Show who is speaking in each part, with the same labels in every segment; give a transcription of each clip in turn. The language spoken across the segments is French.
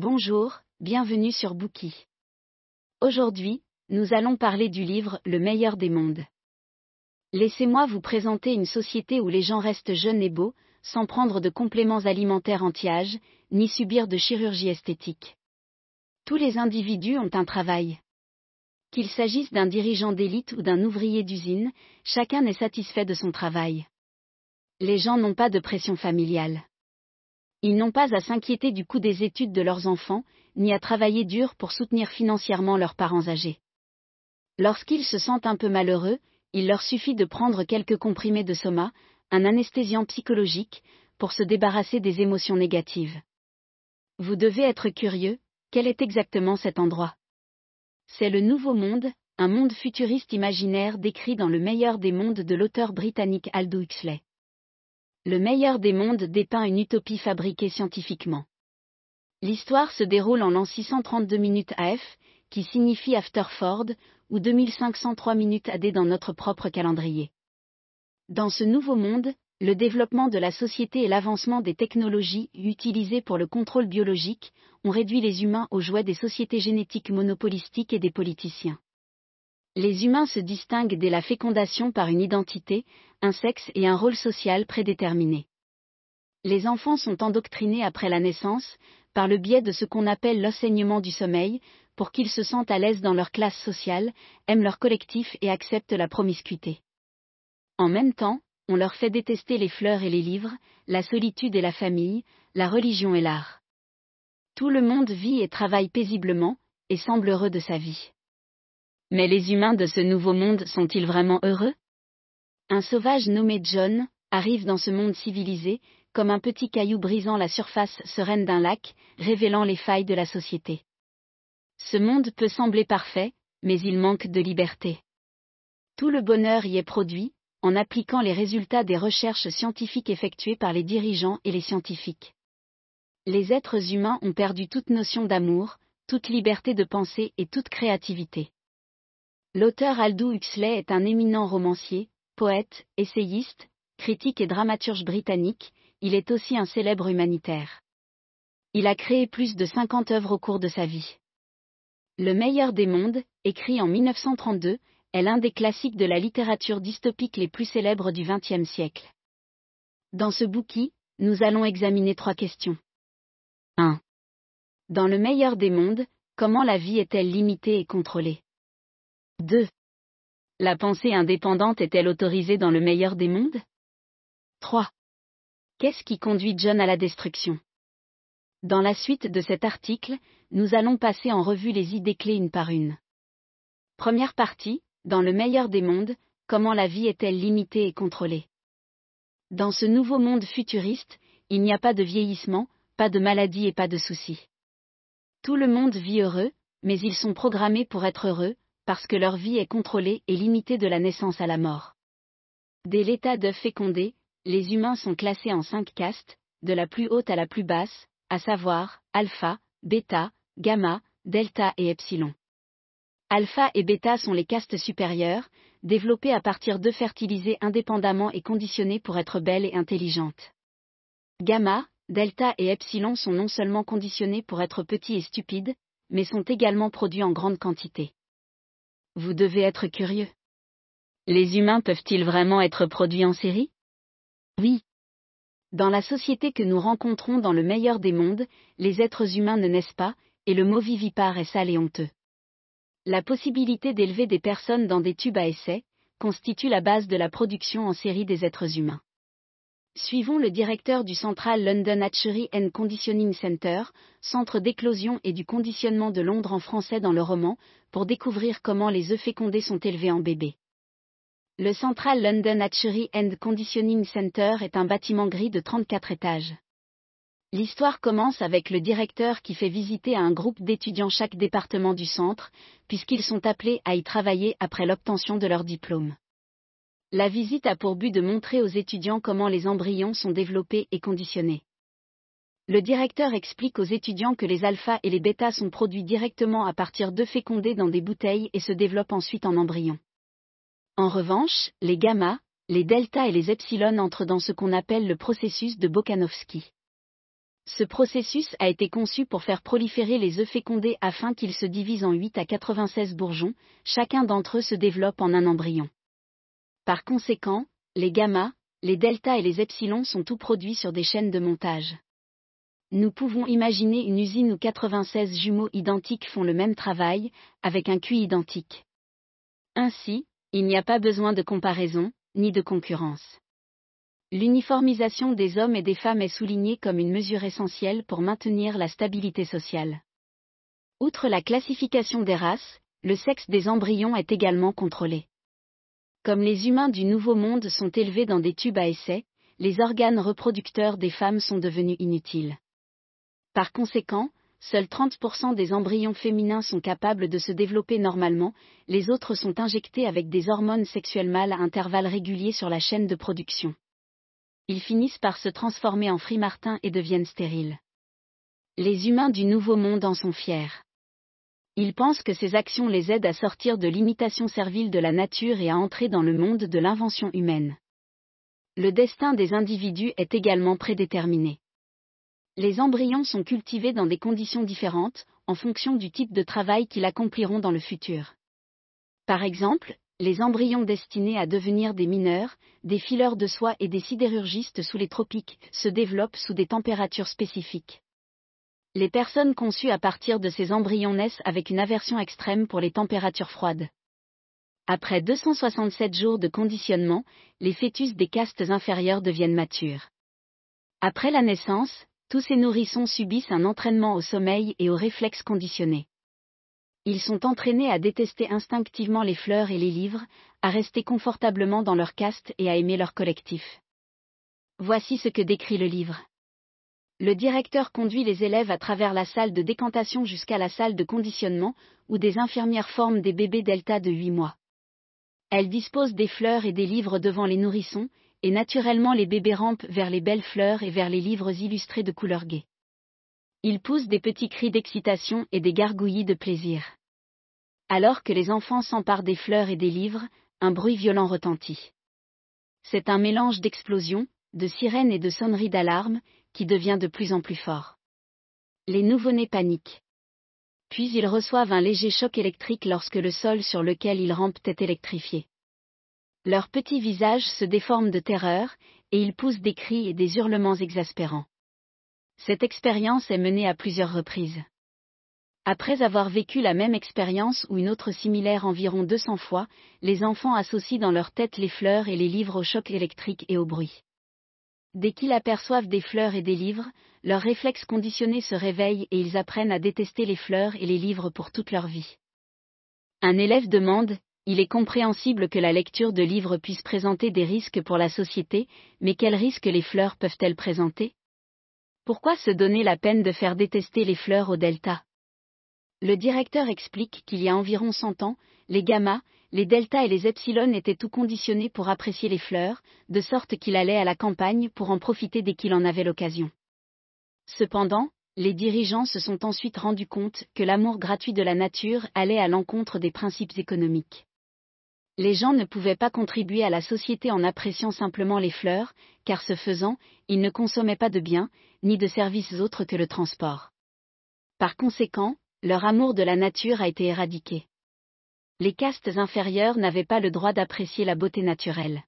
Speaker 1: Bonjour, bienvenue sur Bookie. Aujourd'hui, nous allons parler du livre Le meilleur des mondes. Laissez-moi vous présenter une société où les gens restent jeunes et beaux, sans prendre de compléments alimentaires anti-âge, ni subir de chirurgie esthétique. Tous les individus ont un travail. Qu'il s'agisse d'un dirigeant d'élite ou d'un ouvrier d'usine, chacun est satisfait de son travail. Les gens n'ont pas de pression familiale. Ils n'ont pas à s'inquiéter du coût des études de leurs enfants, ni à travailler dur pour soutenir financièrement leurs parents âgés. Lorsqu'ils se sentent un peu malheureux, il leur suffit de prendre quelques comprimés de soma, un anesthésiant psychologique, pour se débarrasser des émotions négatives. Vous devez être curieux, quel est exactement cet endroit? C'est le Nouveau Monde, un monde futuriste imaginaire décrit dans le meilleur des mondes de l'auteur britannique Aldous Huxley. Le meilleur des mondes dépeint une utopie fabriquée scientifiquement. L'histoire se déroule en l'an 632 minutes AF, qui signifie Afterford, ou 2503 minutes AD dans notre propre calendrier. Dans ce nouveau monde, le développement de la société et l'avancement des technologies utilisées pour le contrôle biologique ont réduit les humains aux jouets des sociétés génétiques monopolistiques et des politiciens. Les humains se distinguent dès la fécondation par une identité, un sexe et un rôle social prédéterminé. Les enfants sont endoctrinés après la naissance, par le biais de ce qu'on appelle l'enseignement du sommeil, pour qu'ils se sentent à l'aise dans leur classe sociale, aiment leur collectif et acceptent la promiscuité. En même temps, on leur fait détester les fleurs et les livres, la solitude et la famille, la religion et l'art. Tout le monde vit et travaille paisiblement, et semble heureux de sa vie. Mais les humains de ce nouveau monde sont-ils vraiment heureux? Un sauvage nommé John arrive dans ce monde civilisé, comme un petit caillou brisant la surface sereine d'un lac, révélant les failles de la société. Ce monde peut sembler parfait, mais il manque de liberté. Tout le bonheur y est produit, en appliquant les résultats des recherches scientifiques effectuées par les dirigeants et les scientifiques. Les êtres humains ont perdu toute notion d'amour, toute liberté de penser et toute créativité. L'auteur Aldous Huxley est un éminent romancier, poète, essayiste, critique et dramaturge britannique, il est aussi un célèbre humanitaire. Il a créé plus de 50 œuvres au cours de sa vie. Le meilleur des mondes, écrit en 1932, est l'un des classiques de la littérature dystopique les plus célèbres du XXe siècle. Dans ce bouquin, nous allons examiner trois questions. 1. Dans le meilleur des mondes, comment la vie est-elle limitée et contrôlée? 2. La pensée indépendante est-elle autorisée dans le meilleur des mondes? 3. Qu'est-ce qui conduit John à la destruction? Dans la suite de cet article, nous allons passer en revue les idées clés une par une. Première partie, dans le meilleur des mondes, comment la vie est-elle limitée et contrôlée? Dans ce nouveau monde futuriste, il n'y a pas de vieillissement, pas de maladie et pas de soucis. Tout le monde vit heureux, mais ils sont programmés pour être heureux, parce que leur vie est contrôlée et limitée de la naissance à la mort. Dès l'état d'œuf fécondé, les humains sont classés en cinq castes, de la plus haute à la plus basse, à savoir, alpha, bêta, gamma, delta et epsilon. Alpha et bêta sont les castes supérieures, développées à partir d'œufs fertilisés indépendamment et conditionnés pour être belles et intelligentes. Gamma, delta et epsilon sont non seulement conditionnés pour être petits et stupides, mais sont également produits en grande quantité vous devez être curieux. Les humains peuvent-ils vraiment être produits en série? Oui. Dans la société que nous rencontrons dans le meilleur des mondes, les êtres humains ne naissent pas, et le mot vivipare est sale et honteux. La possibilité d'élever des personnes dans des tubes à essai constitue la base de la production en série des êtres humains. Suivons le directeur du Central London Hatchery and Conditioning Center, centre d'éclosion et du conditionnement de Londres en français dans le roman, pour découvrir comment les œufs fécondés sont élevés en bébé. Le Central London Hatchery and Conditioning Center est un bâtiment gris de 34 étages. L'histoire commence avec le directeur qui fait visiter à un groupe d'étudiants chaque département du centre, puisqu'ils sont appelés à y travailler après l'obtention de leur diplôme. La visite a pour but de montrer aux étudiants comment les embryons sont développés et conditionnés. Le directeur explique aux étudiants que les alphas et les bêtas sont produits directement à partir d'œufs fécondés dans des bouteilles et se développent ensuite en embryons. En revanche, les gamma, les delta et les epsilon entrent dans ce qu'on appelle le processus de Bokanovsky. Ce processus a été conçu pour faire proliférer les œufs fécondés afin qu'ils se divisent en 8 à 96 bourgeons, chacun d'entre eux se développe en un embryon. Par conséquent, les gamma, les delta et les epsilon sont tous produits sur des chaînes de montage. Nous pouvons imaginer une usine où 96 jumeaux identiques font le même travail, avec un QI identique. Ainsi, il n'y a pas besoin de comparaison, ni de concurrence. L'uniformisation des hommes et des femmes est soulignée comme une mesure essentielle pour maintenir la stabilité sociale. Outre la classification des races, le sexe des embryons est également contrôlé. Comme les humains du Nouveau Monde sont élevés dans des tubes à essai, les organes reproducteurs des femmes sont devenus inutiles. Par conséquent, seuls 30% des embryons féminins sont capables de se développer normalement, les autres sont injectés avec des hormones sexuelles mâles à intervalles réguliers sur la chaîne de production. Ils finissent par se transformer en frimartins et deviennent stériles. Les humains du Nouveau Monde en sont fiers. Ils pensent que ces actions les aident à sortir de l'imitation servile de la nature et à entrer dans le monde de l'invention humaine. Le destin des individus est également prédéterminé. Les embryons sont cultivés dans des conditions différentes, en fonction du type de travail qu'ils accompliront dans le futur. Par exemple, les embryons destinés à devenir des mineurs, des fileurs de soie et des sidérurgistes sous les tropiques se développent sous des températures spécifiques les personnes conçues à partir de ces embryons naissent avec une aversion extrême pour les températures froides. Après 267 jours de conditionnement, les fœtus des castes inférieures deviennent matures. Après la naissance, tous ces nourrissons subissent un entraînement au sommeil et aux réflexes conditionnés. Ils sont entraînés à détester instinctivement les fleurs et les livres, à rester confortablement dans leur caste et à aimer leur collectif. Voici ce que décrit le livre. Le directeur conduit les élèves à travers la salle de décantation jusqu'à la salle de conditionnement, où des infirmières forment des bébés delta de 8 mois. Elles disposent des fleurs et des livres devant les nourrissons, et naturellement les bébés rampent vers les belles fleurs et vers les livres illustrés de couleurs gaies. Ils poussent des petits cris d'excitation et des gargouillis de plaisir. Alors que les enfants s'emparent des fleurs et des livres, un bruit violent retentit. C'est un mélange d'explosions, de sirènes et de sonneries d'alarme, qui devient de plus en plus fort. Les nouveau-nés paniquent. Puis ils reçoivent un léger choc électrique lorsque le sol sur lequel ils rampent est électrifié. Leurs petits visages se déforment de terreur, et ils poussent des cris et des hurlements exaspérants. Cette expérience est menée à plusieurs reprises. Après avoir vécu la même expérience ou une autre similaire environ 200 fois, les enfants associent dans leur tête les fleurs et les livres au choc électrique et au bruit. Dès qu'ils aperçoivent des fleurs et des livres, leurs réflexes conditionnés se réveillent et ils apprennent à détester les fleurs et les livres pour toute leur vie. Un élève demande, il est compréhensible que la lecture de livres puisse présenter des risques pour la société, mais quels risques les fleurs peuvent-elles présenter? Pourquoi se donner la peine de faire détester les fleurs au delta? Le directeur explique qu'il y a environ 100 ans, les gamma, les deltas et les epsilon étaient tout conditionnés pour apprécier les fleurs, de sorte qu'il allait à la campagne pour en profiter dès qu'il en avait l'occasion. Cependant, les dirigeants se sont ensuite rendus compte que l'amour gratuit de la nature allait à l'encontre des principes économiques. Les gens ne pouvaient pas contribuer à la société en appréciant simplement les fleurs, car ce faisant, ils ne consommaient pas de biens, ni de services autres que le transport. Par conséquent, leur amour de la nature a été éradiqué les castes inférieures n'avaient pas le droit d'apprécier la beauté naturelle.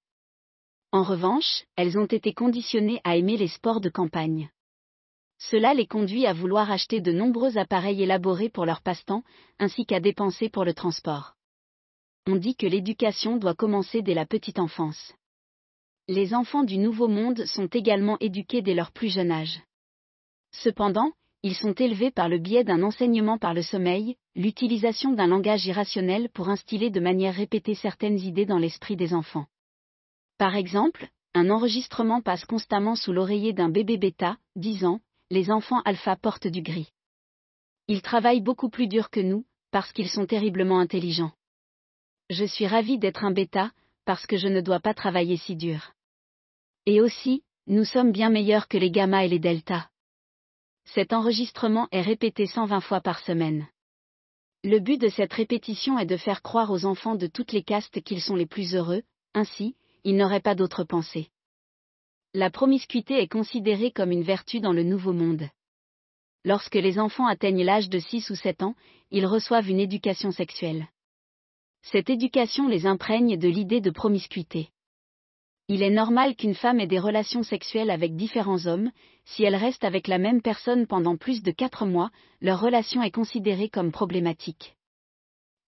Speaker 1: En revanche, elles ont été conditionnées à aimer les sports de campagne. Cela les conduit à vouloir acheter de nombreux appareils élaborés pour leur passe-temps, ainsi qu'à dépenser pour le transport. On dit que l'éducation doit commencer dès la petite enfance. Les enfants du Nouveau Monde sont également éduqués dès leur plus jeune âge. Cependant, ils sont élevés par le biais d'un enseignement par le sommeil, l'utilisation d'un langage irrationnel pour instiller de manière répétée certaines idées dans l'esprit des enfants. Par exemple, un enregistrement passe constamment sous l'oreiller d'un bébé bêta, disant Les enfants alpha portent du gris. Ils travaillent beaucoup plus dur que nous, parce qu'ils sont terriblement intelligents. Je suis ravi d'être un bêta, parce que je ne dois pas travailler si dur. Et aussi, nous sommes bien meilleurs que les gamma et les delta. Cet enregistrement est répété 120 fois par semaine. Le but de cette répétition est de faire croire aux enfants de toutes les castes qu'ils sont les plus heureux, ainsi, ils n'auraient pas d'autre pensée. La promiscuité est considérée comme une vertu dans le Nouveau Monde. lorsque les enfants atteignent l'âge de 6 ou 7 ans, ils reçoivent une éducation sexuelle. Cette éducation les imprègne de l'idée de promiscuité. Il est normal qu'une femme ait des relations sexuelles avec différents hommes, si elle reste avec la même personne pendant plus de 4 mois, leur relation est considérée comme problématique.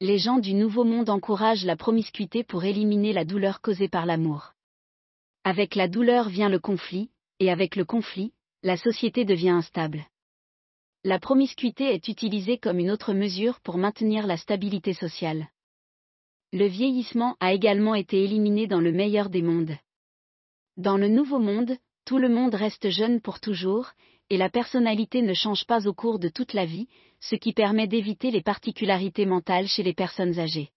Speaker 1: Les gens du Nouveau Monde encouragent la promiscuité pour éliminer la douleur causée par l'amour. Avec la douleur vient le conflit, et avec le conflit, la société devient instable. La promiscuité est utilisée comme une autre mesure pour maintenir la stabilité sociale. Le vieillissement a également été éliminé dans le meilleur des mondes. Dans le nouveau monde, tout le monde reste jeune pour toujours, et la personnalité ne change pas au cours de toute la vie, ce qui permet d'éviter les particularités mentales chez les personnes âgées.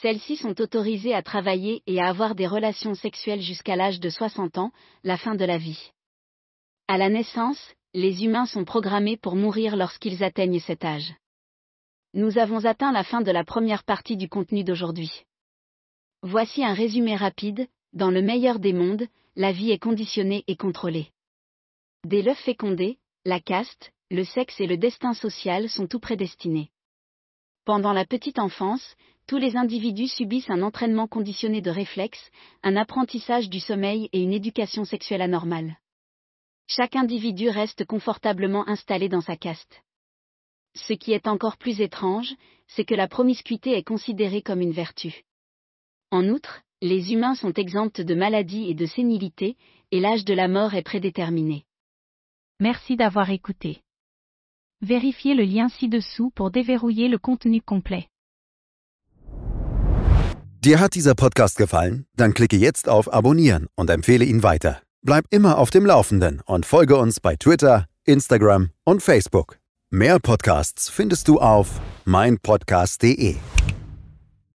Speaker 1: Celles-ci sont autorisées à travailler et à avoir des relations sexuelles jusqu'à l'âge de 60 ans, la fin de la vie. À la naissance, les humains sont programmés pour mourir lorsqu'ils atteignent cet âge. Nous avons atteint la fin de la première partie du contenu d'aujourd'hui. Voici un résumé rapide, dans le meilleur des mondes, la vie est conditionnée et contrôlée. Dès l'œuf fécondé, la caste, le sexe et le destin social sont tout prédestinés. Pendant la petite enfance, tous les individus subissent un entraînement conditionné de réflexes, un apprentissage du sommeil et une éducation sexuelle anormale. Chaque individu reste confortablement installé dans sa caste. Ce qui est encore plus étrange, c'est que la promiscuité est considérée comme une vertu. En outre, les humains sont exempts de maladies et de sénilité, et l'âge de la mort est prédéterminé.
Speaker 2: Merci d'avoir écouté. Vérifiez le lien ci-dessous pour déverrouiller le contenu complet.
Speaker 3: Dir hat dieser Podcast gefallen? Dann klicke jetzt auf Abonnieren und empfehle ihn weiter. Bleib immer auf dem Laufenden und folge uns bei Twitter, Instagram und Facebook. Mehr Podcasts findest du auf meinpodcast.de.